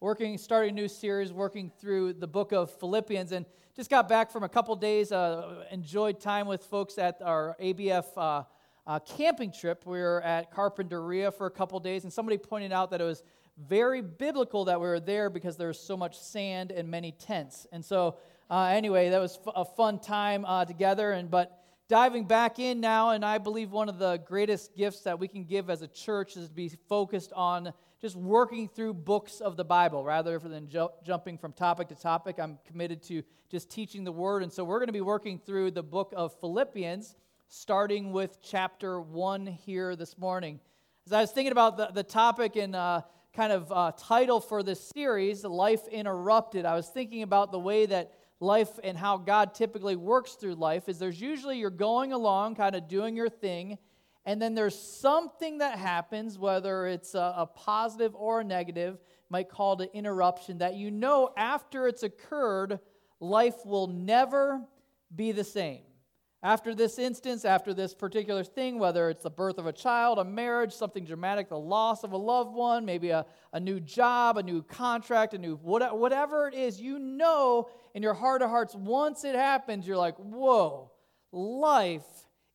working, starting a new series, working through the book of Philippians, and just got back from a couple days. Uh, enjoyed time with folks at our ABF uh, uh, camping trip. We were at Carpinteria for a couple days, and somebody pointed out that it was very biblical that we were there because there was so much sand and many tents. And so, uh, anyway, that was f- a fun time uh, together. And but diving back in now, and I believe one of the greatest gifts that we can give as a church is to be focused on just working through books of the Bible rather than ju- jumping from topic to topic. I'm committed to just teaching the word. And so we're going to be working through the book of Philippians, starting with chapter 1 here this morning. As I was thinking about the, the topic and uh, kind of uh, title for this series, Life Interrupted, I was thinking about the way that life and how God typically works through life is there's usually you're going along, kind of doing your thing, and then there's something that happens, whether it's a, a positive or a negative, might call it an interruption, that you know after it's occurred, life will never be the same. After this instance, after this particular thing, whether it's the birth of a child, a marriage, something dramatic, the loss of a loved one, maybe a, a new job, a new contract, a new whatever it is, you know in your heart of hearts, once it happens, you're like, whoa, life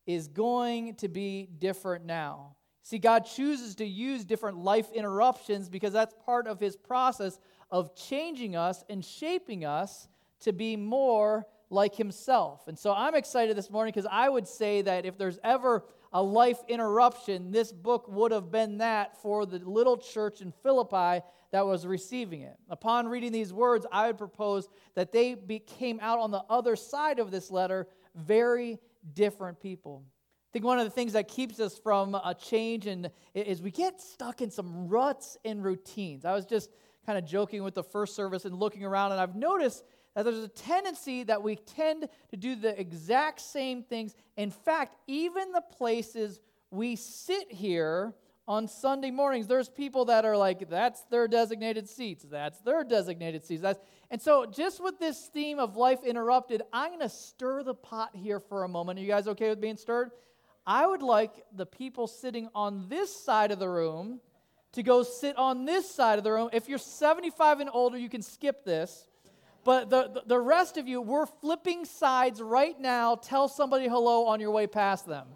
is going to be different now. See, God chooses to use different life interruptions because that's part of His process of changing us and shaping us to be more like Himself. And so I'm excited this morning because I would say that if there's ever a life interruption, this book would have been that for the little church in Philippi that was receiving it. Upon reading these words, I would propose that they came out on the other side of this letter very different people. I think one of the things that keeps us from a change and is we get stuck in some ruts and routines. I was just kind of joking with the first service and looking around, and I've noticed that there's a tendency that we tend to do the exact same things. In fact, even the places we sit here on Sunday mornings, there's people that are like, that's their designated seats, that's their designated seats. That's, and so, just with this theme of life interrupted, I'm going to stir the pot here for a moment. Are you guys okay with being stirred? I would like the people sitting on this side of the room to go sit on this side of the room. If you're 75 and older, you can skip this. But the, the rest of you, we're flipping sides right now. Tell somebody hello on your way past them.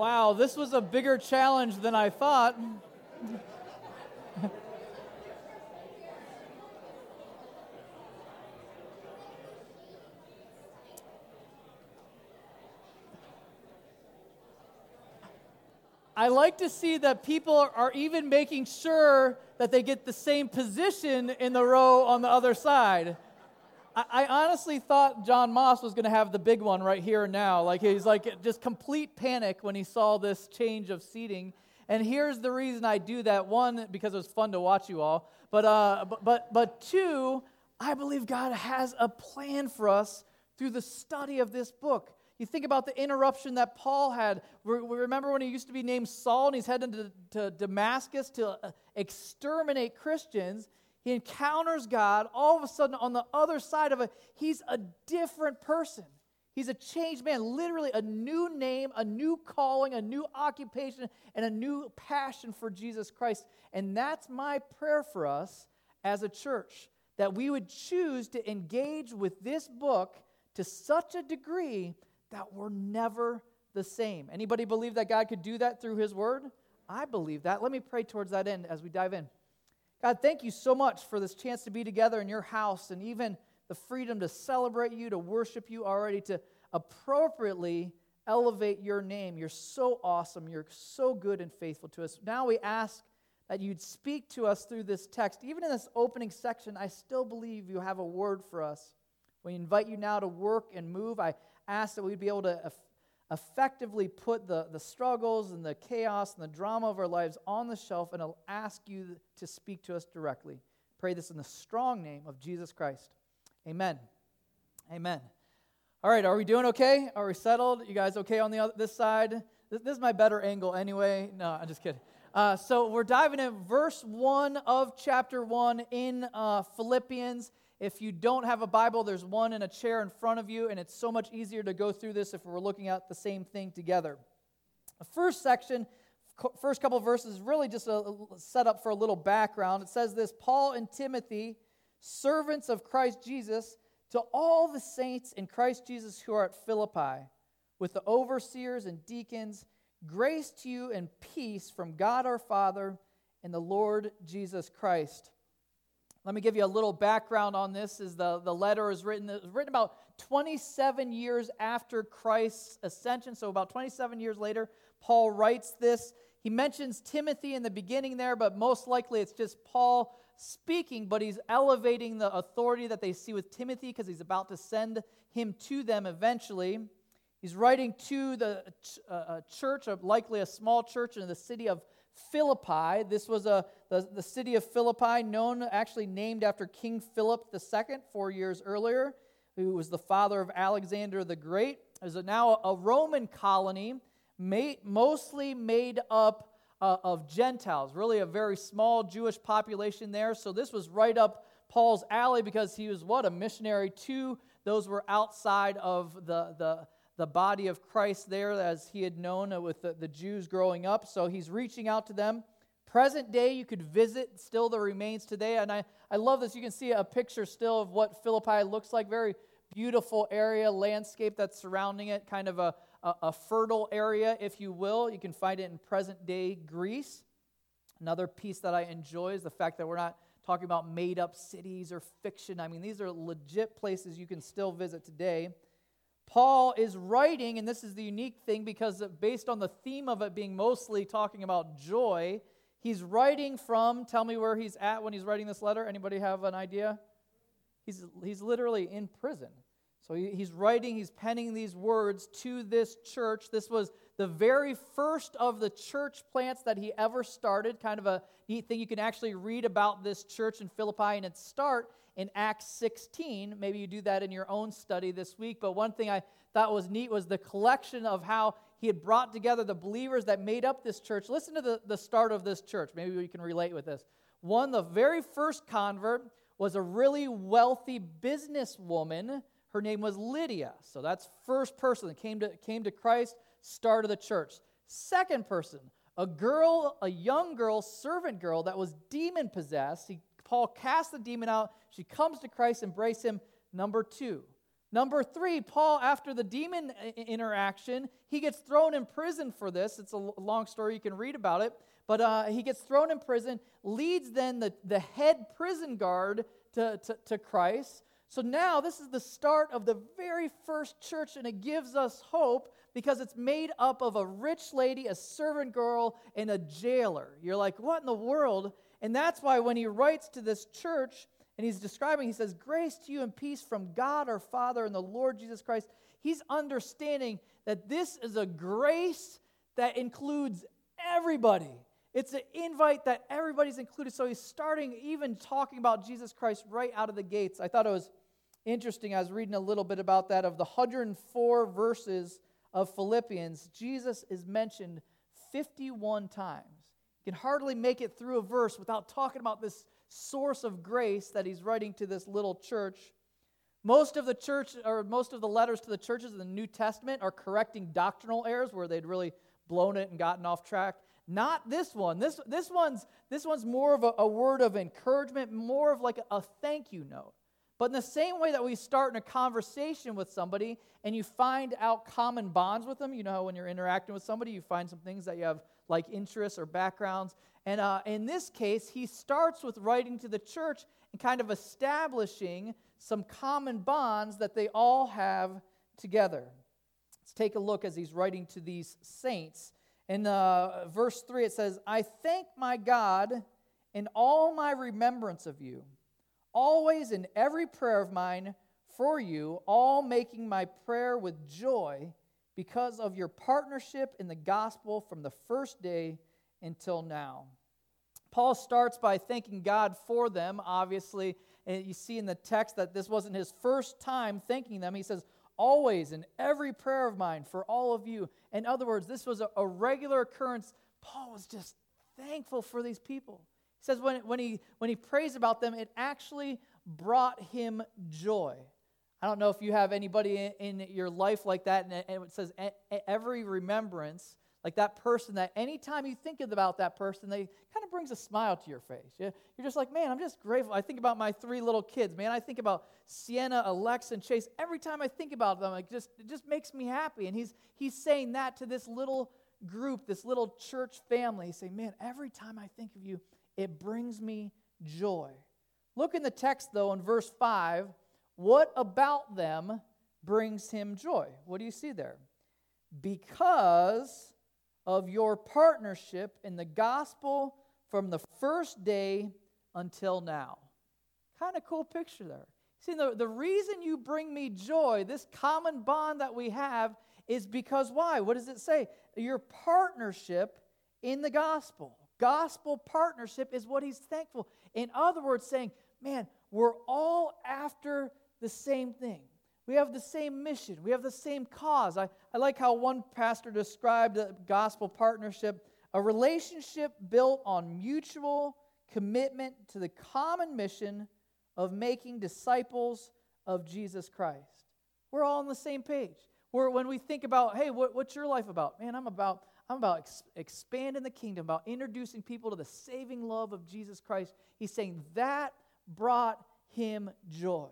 Wow, this was a bigger challenge than I thought. I like to see that people are even making sure that they get the same position in the row on the other side. I, honestly thought John Moss was going to have the big one right here and now. Like he's like just complete panic when he saw this change of seating. And here's the reason I do that: one, because it was fun to watch you all, but uh, but but, but two, I believe God has a plan for us through the study of this book. You think about the interruption that Paul had. We remember when he used to be named Saul and he's heading to, to Damascus to uh, exterminate Christians? He encounters God. All of a sudden, on the other side of it, he's a different person. He's a changed man, literally a new name, a new calling, a new occupation, and a new passion for Jesus Christ. And that's my prayer for us as a church that we would choose to engage with this book to such a degree that we're never the same. Anybody believe that God could do that through his word? I believe that. Let me pray towards that end as we dive in. God, thank you so much for this chance to be together in your house and even the freedom to celebrate you, to worship you already, to appropriately elevate your name. You're so awesome. You're so good and faithful to us. Now we ask that you'd speak to us through this text. Even in this opening section, I still believe you have a word for us. We invite you now to work and move. I ask that we'd be able to effectively put the, the struggles and the chaos and the drama of our lives on the shelf, and I'll ask you to speak to us directly. Pray this in the strong name of Jesus Christ. Amen. Amen. All right, are we doing okay? Are we settled? You guys okay on the other, this side? This, this is my better angle anyway. No, I'm just kidding. Uh, so we're diving in verse 1 of chapter 1 in uh, Philippians. If you don't have a Bible, there's one in a chair in front of you, and it's so much easier to go through this if we're looking at the same thing together. The first section, first couple verses, really just a setup for a little background. It says this Paul and Timothy, servants of Christ Jesus, to all the saints in Christ Jesus who are at Philippi, with the overseers and deacons, grace to you and peace from God our Father and the Lord Jesus Christ. Let me give you a little background on this. Is the, the letter is written, it was written about 27 years after Christ's ascension. So about 27 years later, Paul writes this. He mentions Timothy in the beginning there, but most likely it's just Paul speaking, but he's elevating the authority that they see with Timothy because he's about to send him to them eventually. He's writing to the uh, church, likely a small church in the city of Philippi. This was a, the, the city of Philippi, known, actually named after King Philip II, four years earlier, who was the father of Alexander the Great. It was now a Roman colony, made, mostly made up uh, of Gentiles, really a very small Jewish population there. So this was right up Paul's alley because he was what? A missionary to those were outside of the, the, the body of Christ there as he had known with the, the Jews growing up. So he's reaching out to them. Present day, you could visit still the remains today. And I, I love this. You can see a picture still of what Philippi looks like. Very beautiful area, landscape that's surrounding it, kind of a, a, a fertile area, if you will. You can find it in present day Greece. Another piece that I enjoy is the fact that we're not talking about made up cities or fiction. I mean, these are legit places you can still visit today. Paul is writing, and this is the unique thing because based on the theme of it being mostly talking about joy, he's writing from, tell me where he's at when he's writing this letter. Anybody have an idea? He's, he's literally in prison. So he, he's writing, he's penning these words to this church. This was the very first of the church plants that he ever started. Kind of a neat thing. You can actually read about this church in Philippi and its start in Acts 16. Maybe you do that in your own study this week. But one thing I thought was neat was the collection of how he had brought together the believers that made up this church. Listen to the, the start of this church. Maybe we can relate with this. One, the very first convert was a really wealthy businesswoman her name was Lydia. So that's first person that came to, came to Christ, started the church. Second person, a girl, a young girl, servant girl that was demon possessed. He, Paul casts the demon out. She comes to Christ, embrace him. Number two. Number three, Paul, after the demon interaction, he gets thrown in prison for this. It's a long story, you can read about it. But uh, he gets thrown in prison, leads then the, the head prison guard to, to, to Christ. So now this is the start of the very first church, and it gives us hope because it's made up of a rich lady, a servant girl, and a jailer. You're like, what in the world? And that's why when he writes to this church and he's describing, he says, Grace to you and peace from God our Father and the Lord Jesus Christ. He's understanding that this is a grace that includes everybody. It's an invite that everybody's included. So he's starting even talking about Jesus Christ right out of the gates. I thought it was interesting. I was reading a little bit about that. Of the 104 verses of Philippians, Jesus is mentioned 51 times. You can hardly make it through a verse without talking about this source of grace that he's writing to this little church. Most of the church, or most of the letters to the churches in the New Testament are correcting doctrinal errors where they'd really blown it and gotten off track. Not this one. This, this, one's, this one's more of a, a word of encouragement, more of like a, a thank you note. But in the same way that we start in a conversation with somebody and you find out common bonds with them, you know, when you're interacting with somebody, you find some things that you have like interests or backgrounds. And uh, in this case, he starts with writing to the church and kind of establishing some common bonds that they all have together. Let's take a look as he's writing to these saints. In uh, verse 3, it says, I thank my God in all my remembrance of you always in every prayer of mine for you, all making my prayer with joy because of your partnership in the gospel from the first day until now. Paul starts by thanking God for them, obviously. And you see in the text that this wasn't his first time thanking them. He says, Always in every prayer of mine for all of you. In other words, this was a, a regular occurrence. Paul was just thankful for these people. He says when, when, he, when he prays about them, it actually brought him joy. I don't know if you have anybody in, your life like that, and it says every remembrance, like that person that anytime you think about that person, they kind of brings a smile to your face. You're just like, man, I'm just grateful. I think about my three little kids, man. I think about Sienna, Alex, and Chase. Every time I think about them, it just, it just makes me happy. And he's, he's saying that to this little group, this little church family. He's saying, man, every time I think of you, it brings me joy. Look in the text, though, in verse 5 what about them brings him joy? What do you see there? Because of your partnership in the gospel from the first day until now. Kind of cool picture there. See, the, the reason you bring me joy, this common bond that we have, is because why? What does it say? Your partnership in the gospel. Gospel partnership is what he's thankful. In other words, saying, man, we're all after the same thing. We have the same mission. We have the same cause. I, I like how one pastor described the gospel partnership a relationship built on mutual commitment to the common mission of making disciples of Jesus Christ. We're all on the same page. Where when we think about, hey, what, what's your life about? Man, I'm about I'm about ex- expanding the kingdom, about introducing people to the saving love of Jesus Christ. He's saying that brought him joy.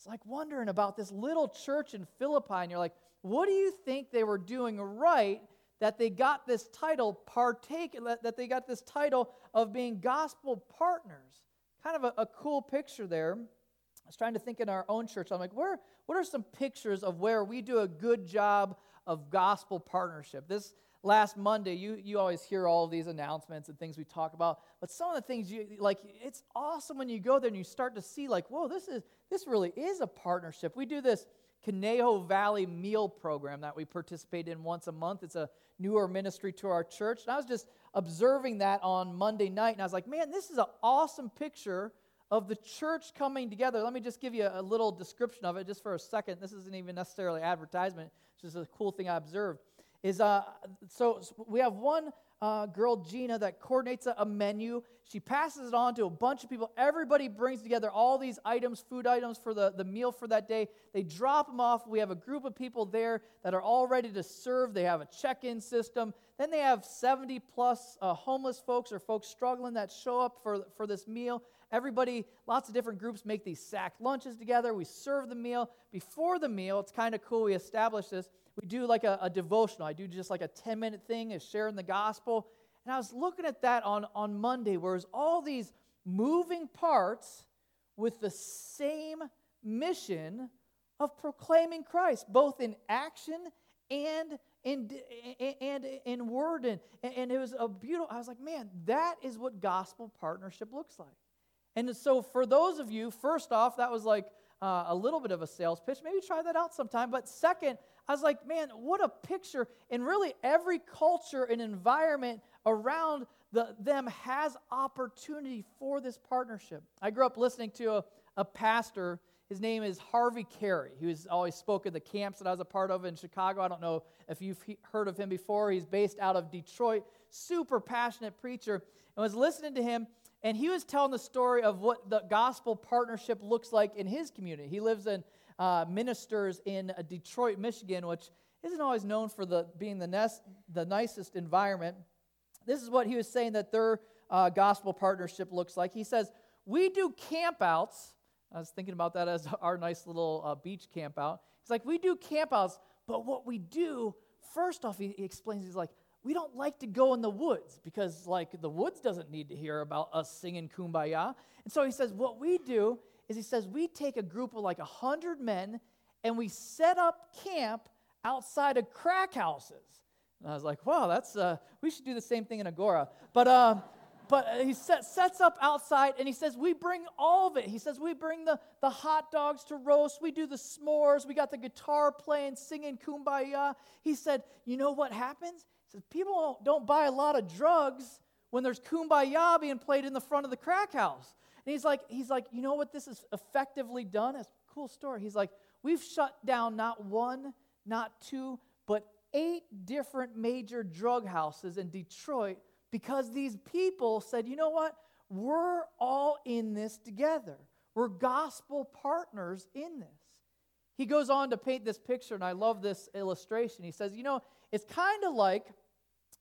It's like wondering about this little church in Philippi, and you're like, what do you think they were doing right that they got this title, partake, that they got this title of being gospel partners? Kind of a, a cool picture there. I was trying to think in our own church. I'm like, where, what are some pictures of where we do a good job of gospel partnership? This last Monday, you, you always hear all of these announcements and things we talk about. But some of the things you like, it's awesome when you go there and you start to see, like, whoa, this is this really is a partnership. We do this Conejo Valley meal program that we participate in once a month. It's a newer ministry to our church. And I was just observing that on Monday night, and I was like, man, this is an awesome picture of the church coming together. Let me just give you a little description of it just for a second. This isn't even necessarily advertisement, it's just a cool thing I observed is uh, so, so we have one uh, girl, Gina, that coordinates a, a, menu. She passes it on to a bunch of people. Everybody brings together all these items, food items for the, the meal for that day. They drop them off. We have a group of people there that are all ready to serve. They have a check in system. Then they have 70 plus uh, homeless folks or folks struggling that show up for, for this meal. Everybody, lots of different groups make these sack lunches together. We serve the meal. Before the meal, it's kind of cool. We establish this we do like a, a devotional. I do just like a 10 minute thing is sharing the gospel. And I was looking at that on, on Monday, where it's all these moving parts with the same mission of proclaiming Christ, both in action and in, and in word. And, and it was a beautiful, I was like, man, that is what gospel partnership looks like. And so for those of you, first off, that was like uh, a little bit of a sales pitch. Maybe try that out sometime. But second, I was like, man, what a picture. And really, every culture and environment around the, them has opportunity for this partnership. I grew up listening to a, a pastor. His name is Harvey Carey. He was always spoke at the camps that I was a part of in Chicago. I don't know if you've heard of him before. He's based out of Detroit. Super passionate preacher. And was listening to him, and he was telling the story of what the gospel partnership looks like in his community. He lives in uh, ministers in uh, Detroit, Michigan, which isn't always known for the, being the, nest, the nicest environment. This is what he was saying that their uh, gospel partnership looks like. He says, We do campouts. I was thinking about that as our nice little uh, beach campout. He's like, We do campouts, but what we do, first off, he, he explains, he's like, we don't like to go in the woods because like the woods doesn't need to hear about us singing kumbaya and so he says what we do is he says we take a group of like 100 men and we set up camp outside of crack houses. And I was like, wow, that's, uh, we should do the same thing in agora But, uh, but he set, sets up outside and he says, we bring all of it. He says, we bring the, the hot dogs to roast. We do the s'mores. We got the guitar playing, singing kumbaya. He said, you know what happens? Says, people don't buy a lot of drugs when there's kumbaya being played in the front of the crack house. And he's like, he's like, you know what this is effectively done? It's a cool story. He's like, we've shut down not one, not two, but eight different major drug houses in Detroit because these people said, you know what? We're all in this together. We're gospel partners in this. He goes on to paint this picture, and I love this illustration. He says, You know, it's kind of like,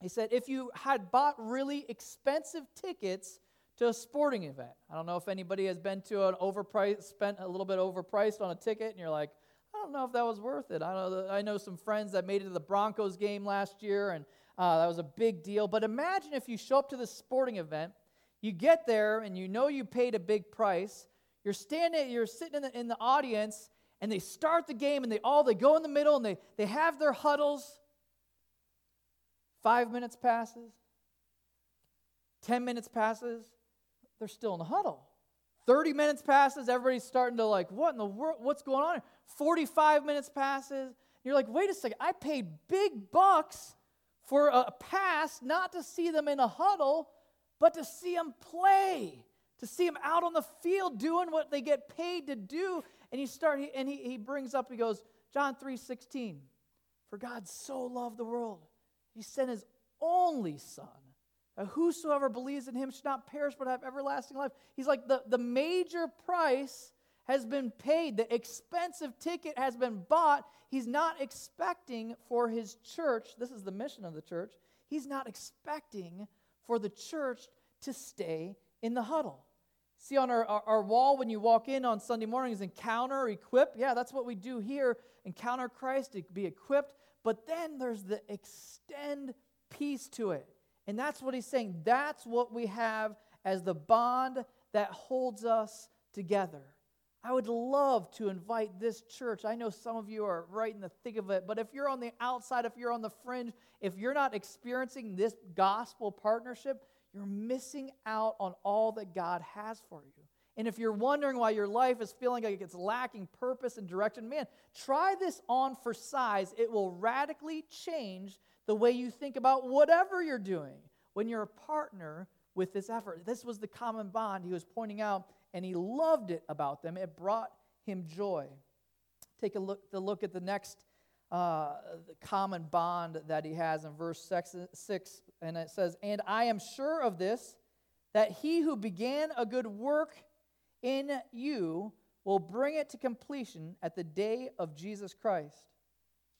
he said, if you had bought really expensive tickets to a sporting event. I don't know if anybody has been to an overpriced, spent a little bit overpriced on a ticket, and you're like, I don't know if that was worth it. I know, I know some friends that made it to the Broncos game last year, and uh, that was a big deal. But imagine if you show up to this sporting event, you get there, and you know you paid a big price. You're standing, you're sitting in the, in the audience, and they start the game, and they all they go in the middle, and they they have their huddles. Five minutes passes. Ten minutes passes. They're still in the huddle. 30 minutes passes, everybody's starting to like, what in the world? What's going on? 45 minutes passes. You're like, wait a second, I paid big bucks for a pass not to see them in a huddle, but to see them play, to see them out on the field doing what they get paid to do. And you start, and he, he brings up, he goes, John 3 16, for God so loved the world, he sent his only son whosoever believes in him should not perish but have everlasting life. He's like, the, the major price has been paid, the expensive ticket has been bought. He's not expecting for his church, this is the mission of the church, he's not expecting for the church to stay in the huddle. See, on our, our, our, wall when you walk in on Sunday mornings, encounter, equip. Yeah, that's what we do here. Encounter Christ, to be equipped. But then there's the extend piece to it. And that's what he's saying. That's what we have as the bond that holds us together. I would love to invite this church. I know some of you are right in the thick of it, but if you're on the outside, if you're on the fringe, if you're not experiencing this gospel partnership, you're missing out on all that God has for you. And if you're wondering why your life is feeling like it's lacking purpose and direction, man, try this on for size. It will radically change the way you think about whatever you're doing when you're a partner with this effort. This was the common bond he was pointing out, and he loved it about them. It brought him joy. Take a look, the look at the next uh, the common bond that he has in verse six, 6, and it says, And I am sure of this, that he who began a good work in you will bring it to completion at the day of Jesus Christ.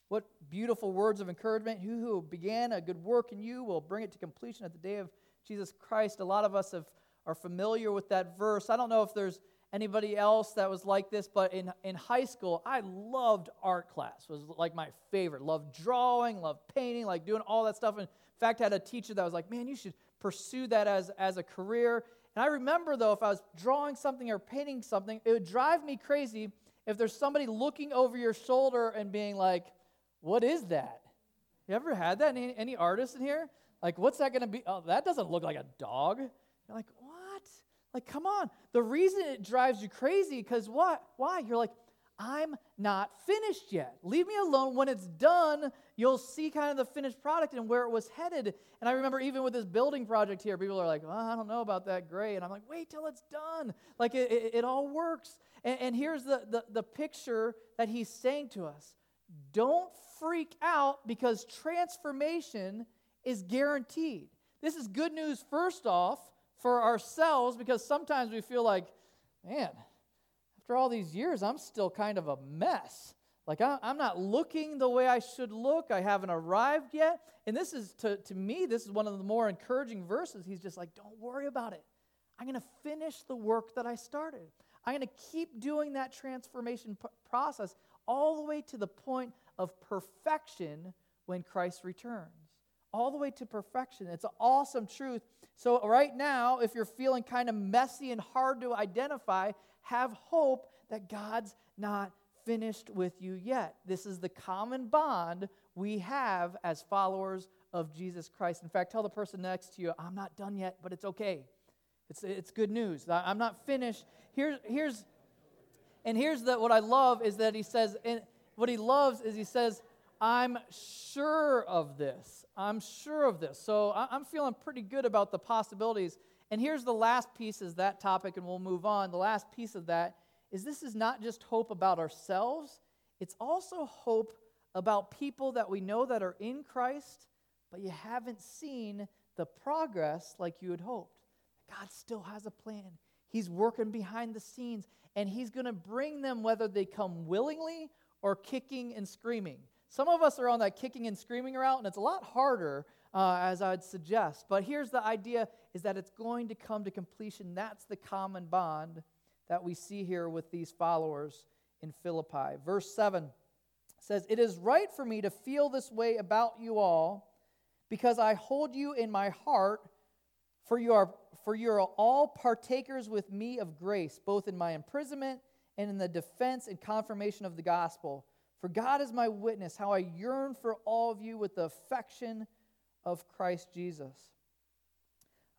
What beautiful words of encouragement. Who who began a good work in you will bring it to completion at the day of Jesus Christ. A lot of us have, are familiar with that verse. I don't know if there's anybody else that was like this, but in, in high school, I loved art class. It was like my favorite. Loved drawing, loved painting, like doing all that stuff. And in fact, I had a teacher that was like, man, you should pursue that as, as a career. And I remember, though, if I was drawing something or painting something, it would drive me crazy if there's somebody looking over your shoulder and being like, what is that? You ever had that? Any, any artists in here? Like, what's that going to be? Oh, that doesn't look like a dog. You're like, what? Like, come on. The reason it drives you crazy because what? Why? You're like, I'm not finished yet. Leave me alone. When it's done, you'll see kind of the finished product and where it was headed. And I remember even with this building project here, people are like, well, I don't know about that. Great. And I'm like, wait till it's done. Like it, it, it all works. And, and here's the, the, the picture that he's saying to us don't freak out because transformation is guaranteed. This is good news, first off, for ourselves because sometimes we feel like, man, after all these years, I'm still kind of a mess. Like, I'm not looking the way I should look. I haven't arrived yet. And this is, to, to me, this is one of the more encouraging verses. He's just like, don't worry about it. I'm going to finish the work that I started. I'm going to keep doing that transformation p- process all the way to the point of perfection when Christ returns. All the way to perfection. It's an awesome truth. So, right now, if you're feeling kind of messy and hard to identify, have hope that God's not finished with you yet. This is the common bond we have as followers of Jesus Christ. In fact, tell the person next to you, I'm not done yet, but it's okay. It's, it's good news. I'm not finished. Here's, here's, and here's the, what I love is that he says, and what he loves is he says, I'm sure of this. I'm sure of this. So I'm feeling pretty good about the possibilities. And here's the last piece is that topic, and we'll move on. The last piece of that is this is not just hope about ourselves, it's also hope about people that we know that are in Christ, but you haven't seen the progress like you had hoped. God still has a plan. He's working behind the scenes, and He's going to bring them whether they come willingly or kicking and screaming. Some of us are on that kicking and screaming route, and it's a lot harder, uh, as I'd suggest. But here's the idea is that it's going to come to completion. That's the common bond that we see here with these followers in Philippi. Verse 7 says, It is right for me to feel this way about you all, because I hold you in my heart, for you are, for you are all partakers with me of grace, both in my imprisonment and in the defense and confirmation of the gospel. For God is my witness, how I yearn for all of you with the affection of Christ Jesus.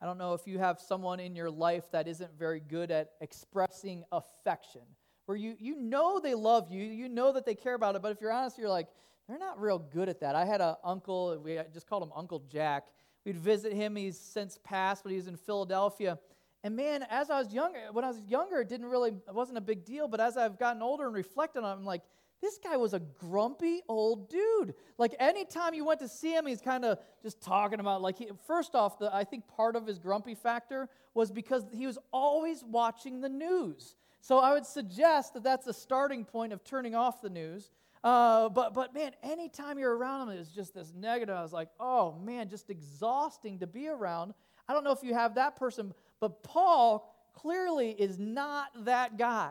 I don't know if you have someone in your life that isn't very good at expressing affection, where you, you know they love you, you know that they care about it, but if you're honest, you're like, they're not real good at that. I had an uncle, we just called him Uncle Jack. We'd visit him. He's since passed, but he was in Philadelphia. And man, as I was younger, when I was younger, it didn't really, it wasn't a big deal. But as I've gotten older and reflected on it, I'm like, this guy was a grumpy old dude. Like anytime you went to see him, he's kind of just talking about like he, first off, the, I think part of his grumpy factor was because he was always watching the news. So I would suggest that that's a starting point of turning off the news. Uh, but but man, anytime you're around him, it's just this negative. I was like, oh man, just exhausting to be around. I don't know if you have that person, but Paul clearly is not that guy.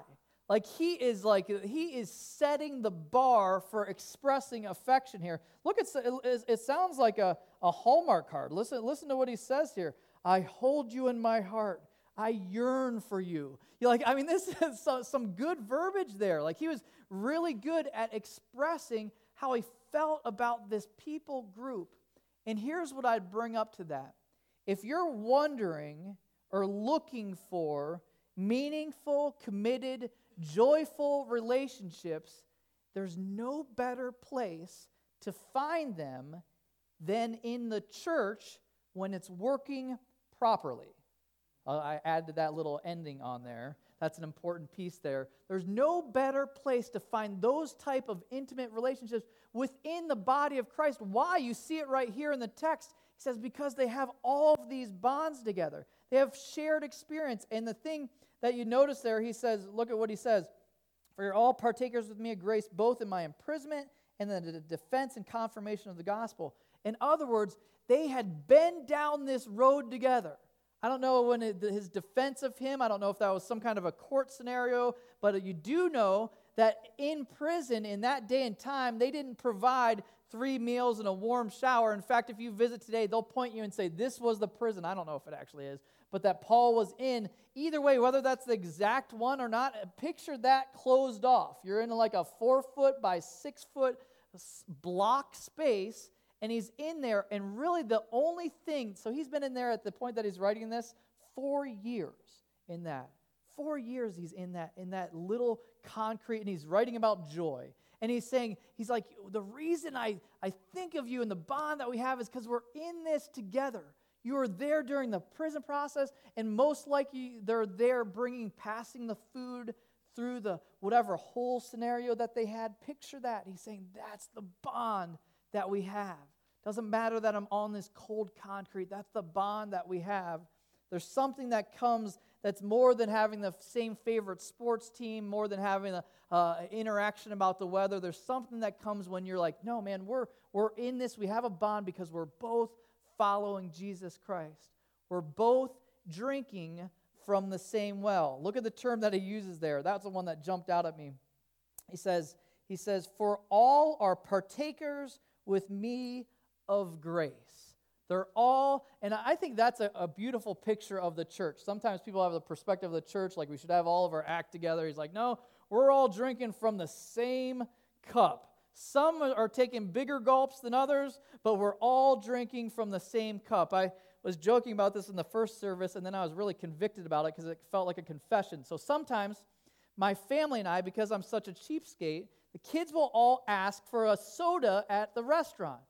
Like he is like he is setting the bar for expressing affection here. Look, it's, it, it sounds like a, a Hallmark card. Listen, listen to what he says here. I hold you in my heart. I yearn for you. You're like, I mean, this is some, some good verbiage there. Like he was really good at expressing how he felt about this people group. And here's what I'd bring up to that. If you're wondering or looking for meaningful, committed, joyful relationships, there's no better place to find them than in the church when it's working properly. I added that little ending on there. That's an important piece there. There's no better place to find those type of intimate relationships within the body of Christ. Why? You see it right here in the text. He says because they have all of these bonds together. They have shared experience. And the thing that you notice there, he says, look at what he says. For you're all partakers with me of grace, both in my imprisonment and in the defense and confirmation of the gospel. In other words, they had been down this road together. I don't know when it, his defense of him, I don't know if that was some kind of a court scenario, but you do know that in prison in that day and time, they didn't provide three meals and a warm shower. In fact, if you visit today, they'll point you and say, This was the prison. I don't know if it actually is, but that Paul was in. Either way, whether that's the exact one or not, picture that closed off. You're in like a four foot by six foot block space, and he's in there. And really, the only thing, so he's been in there at the point that he's writing this, four years in that. Four years he's in that, in that little concrete, and he's writing about joy. And he's saying, he's like, the reason I, I think of you and the bond that we have is because we're in this together. You were there during the prison process, and most likely they're there bringing, passing the food through the whatever whole scenario that they had. Picture that. He's saying that's the bond that we have. Doesn't matter that I'm on this cold concrete, that's the bond that we have. There's something that comes that's more than having the same favorite sports team, more than having an uh, interaction about the weather. There's something that comes when you're like, no, man, we're, we're in this. We have a bond because we're both following Jesus Christ. We're both drinking from the same well. Look at the term that he uses there. That's the one that jumped out at me. He says, he says, For all are partakers with me of grace. They're all, and I think that's a, a, beautiful picture of the church. Sometimes people have the perspective of the church like we should have all of our act together. He's like, no, we're all drinking from the same cup. Some are taking bigger gulps than others, but we're all drinking from the same cup. I was joking about this in the first service, and then I was really convicted about it because it felt like a confession. So sometimes my family and I, because I'm such a cheapskate, the kids will all ask for a soda at the restaurant.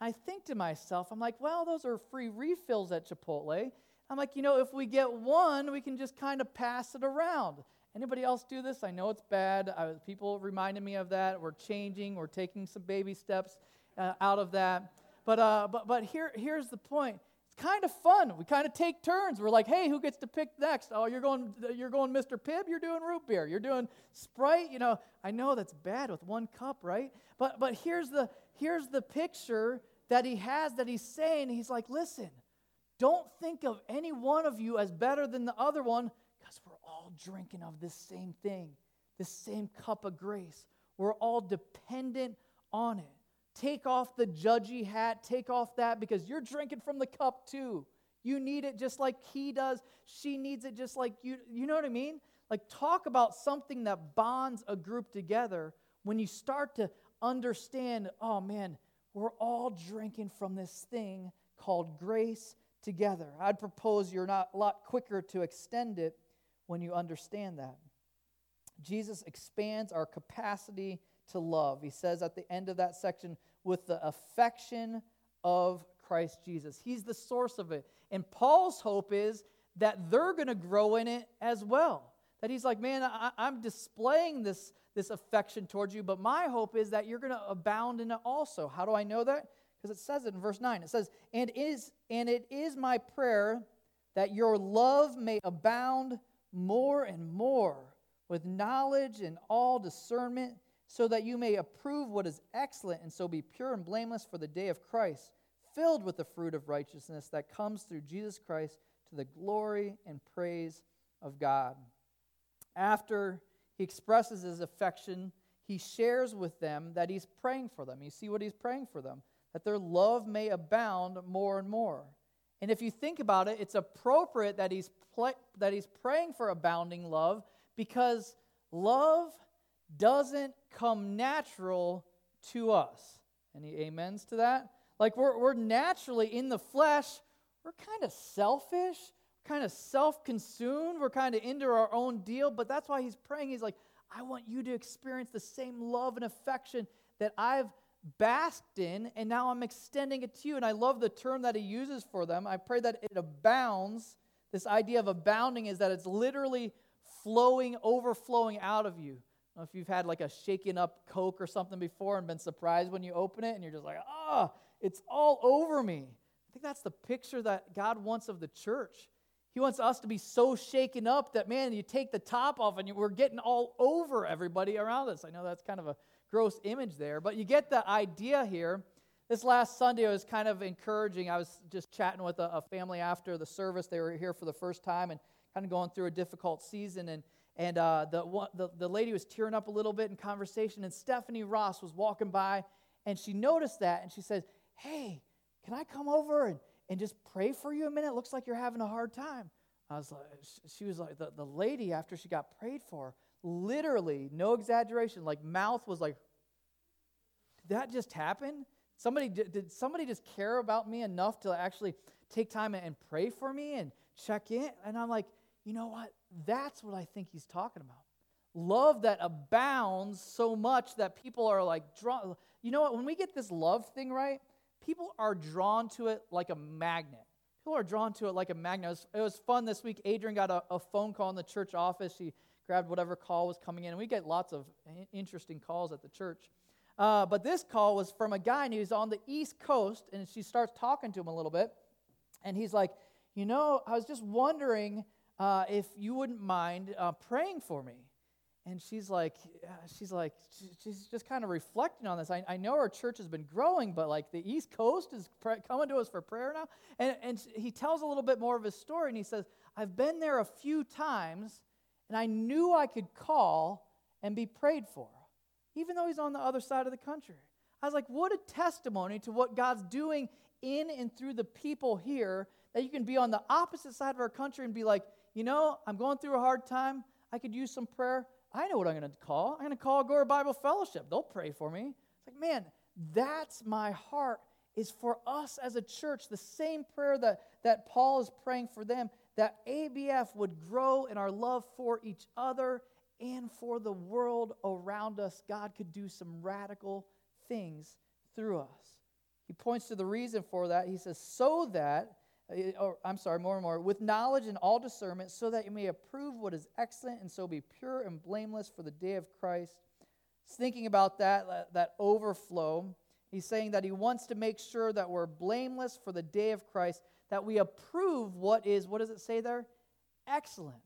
I think to myself, I'm like, well, those are free refills at Chipotle. I'm like, you know, if we get one, we can just kind of pass it around. Anybody else do this? I know it's bad. People reminded me of that. We're changing. We're taking some baby steps uh, out of that. But, uh, but, but here, here's the point. It's it's kind of fun. We kind of take turns. We're like, hey, who gets to pick next? Oh, you're going, you're going Mr. Pibb. You're doing root beer. You're doing Sprite. You know, I know that's bad with one cup, right? But but here's the here's the picture that he has that he's saying. He's like, listen, don't think of any one of you as better than the other one, because we're all drinking of this same thing, this same cup of grace. We're all dependent on it. Take off the judgy hat, take off that because you're drinking from the cup too. You need it just like he does. She needs it just like you. You know what I mean? Like, talk about something that bonds a group together when you start to understand oh man, we're all drinking from this thing called grace together. I'd propose you're not a lot quicker to extend it when you understand that. Jesus expands our capacity to love. He says at the end of that section, with the affection of Christ Jesus. He's the source of it. And Paul's hope is that they're going to grow in it as well. That he's like, man, I, am displaying this, this affection towards you, but my hope is that you're going to abound in it also. How do I know that? Because it says it in verse 9. It says, and, is, and it is my prayer that your love may abound more and more with knowledge and all discernment so that you may approve what is excellent and so be pure and blameless for the day of Christ, filled with the fruit of righteousness that comes through Jesus Christ to the glory and praise of God. After he expresses his affection, he shares with them that he's praying for them. You see what he's praying for them? That their love may abound more and more. And if you think about it, it's appropriate that he's, pl- that he's praying for abounding love because love doesn't come natural to us. Any amens to that? Like we're, we're naturally in the flesh, we're kind of selfish, kind of self consumed, we're kind of into our own deal. But that's why he's praying. He's like, I want you to experience the same love and affection that I've basked in, and now I'm extending it to you. And I love the term that he uses for them. I pray that it abounds. This idea of abounding is that it's literally flowing, overflowing out of you if you've had like a shaken up Coke or something before and been surprised when you open it and you're just like, ah, oh, it's all over me. I think that's the picture that God wants of the church. He wants us to be so shaken up that, man, you take the top off and we're getting all over everybody around us. I know that's kind of a gross image there, but you get the idea here. This last Sunday was kind of encouraging. I was just chatting with a, a family after the service. They were here for the first time and kind of going through a difficult season. And and uh, the, the, the lady was tearing up a little bit in conversation, and Stephanie Ross was walking by, and she noticed that, and she said, Hey, can I come over and, and just pray for you a minute? It looks like you're having a hard time. I was like, she was like, the, the lady, after she got prayed for, literally, no exaggeration, like mouth was like, did that just happen? Somebody, did, somebody just care about me enough to actually take time and pray for me and check in? And I'm like, you know what? That's what I think he's talking about. Love that abounds so much that people are like drawn. You know what? When we get this love thing right, people are drawn to it like a magnet. People are drawn to it like a magnet. It was, it was fun this week. Adrian got a, a, phone call in the church office. She grabbed whatever call was coming in, and we get lots of interesting calls at the church. Uh, but this call was from a guy, and he was on the East Coast, and she starts talking to him a little bit. And he's like, You know, I was just wondering uh, if you wouldn't mind uh, praying for me. And she's like, she's like, she's just kind of reflecting on this. I, I know our church has been growing, but like the East Coast is coming to us for prayer now. And, and he tells a little bit more of his story, and he says, I've been there a few times, and I knew I could call and be prayed for, even though he's on the other side of the country. I was like, what a testimony to what God's doing in and through the people here that you can be on the opposite side of our country and be like, you know, I'm going through a hard time. I could use some prayer. I know what I'm going to call. I'm going to call Agora Bible Fellowship. They'll pray for me. It's like, man, that's my heart is for us as a church. The same prayer that, that Paul is praying for them, that ABF would grow in our love for each other and for the world around us. God could do some radical things through us. He points to the reason for that. He says, so that uh, or I'm sorry, more and more, with knowledge and all discernment, so that you may approve what is excellent and so be pure and blameless for the day of Christ. He's thinking about that, that overflow. He's saying that he wants to make sure that we're blameless for the day of Christ, that we approve what is, what does it say there? Excellent.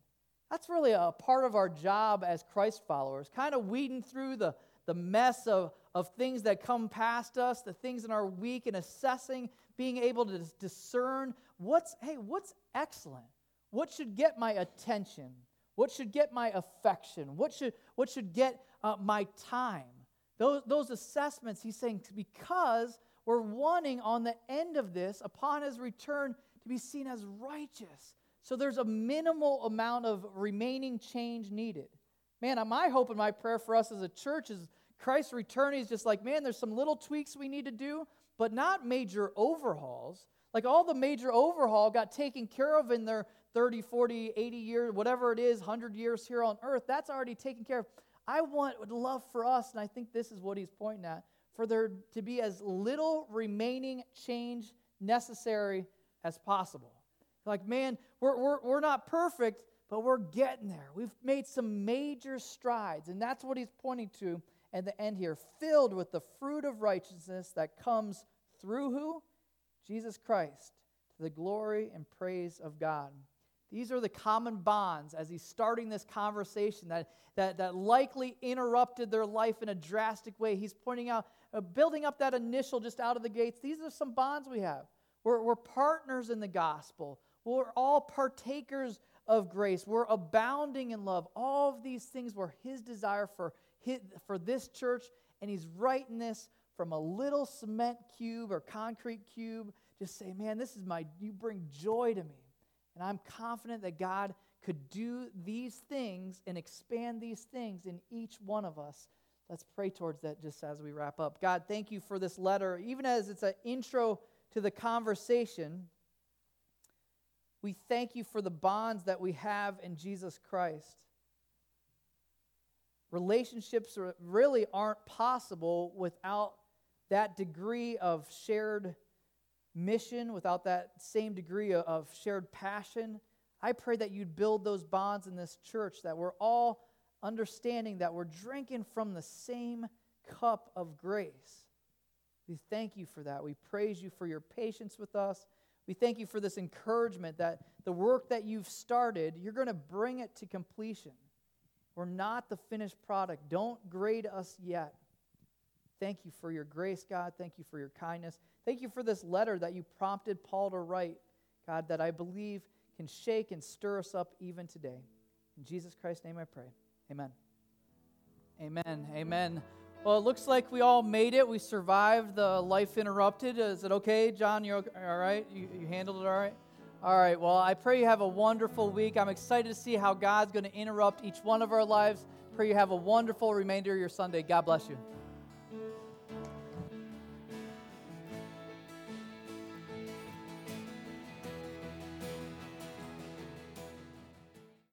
That's really a part of our job as Christ followers, kind of weeding through the, the mess of, of things that come past us, the things in our week, and assessing, being able to discern what's, hey, what's excellent? What should get my attention? What should get my affection? What should, what should get uh, my time? Those, those assessments, he's saying, because we're wanting on the end of this, upon his return, to be seen as righteous. So there's a minimal amount of remaining change needed. Man, uh, my hope and my prayer for us as a church is Christ's return is just like, man, there's some little tweaks we need to do, but not major overhauls. Like all the major overhaul got taken care of in their 30, 40, 80 years, whatever it is, 100 years here on earth. That's already taken care of. I want, love for us, and I think this is what he's pointing at, for there to be as little remaining change necessary as possible. Like, man, we're, we're, we're not perfect, but we're getting there. We've made some major strides, and that's what he's pointing to at the end here filled with the fruit of righteousness that comes through who? Jesus Christ, to the glory and praise of God. These are the common bonds as he's starting this conversation that, that, that likely interrupted their life in a drastic way. He's pointing out, uh, building up that initial just out of the gates. These are some bonds we have. We're, we're partners in the gospel, we're all partakers of grace, we're abounding in love. All of these things were his desire for, his, for this church, and he's writing this from a little cement cube or concrete cube. Just say, man, this is my, you bring joy to me. And I'm confident that God could do these things and expand these things in each one of us. Let's pray towards that just as we wrap up. God, thank you for this letter. Even as it's an intro to the conversation, we thank you for the bonds that we have in Jesus Christ. Relationships really aren't possible without that degree of shared mission, without that same degree of shared passion. I pray that you'd build those bonds in this church, that we're all understanding that we're drinking from the same cup of grace. We thank you for that. We praise you for your patience with us. We thank you for this encouragement that the work that you've started, you're going to bring it to completion. We're not the finished product. Don't grade us yet. Thank you for your grace, God. Thank you for your kindness. Thank you for this letter that you prompted Paul to write, God, that I believe can shake and stir us up even today. In Jesus Christ's name I pray. Amen. Amen. Amen. Well, it looks like we all made it. We survived the life interrupted. Is it okay, John? You're all right? You, you handled it all right? All right. Well, I pray you have a wonderful week. I'm excited to see how God's going to interrupt each one of our lives. Pray you have a wonderful remainder of your Sunday. God bless you.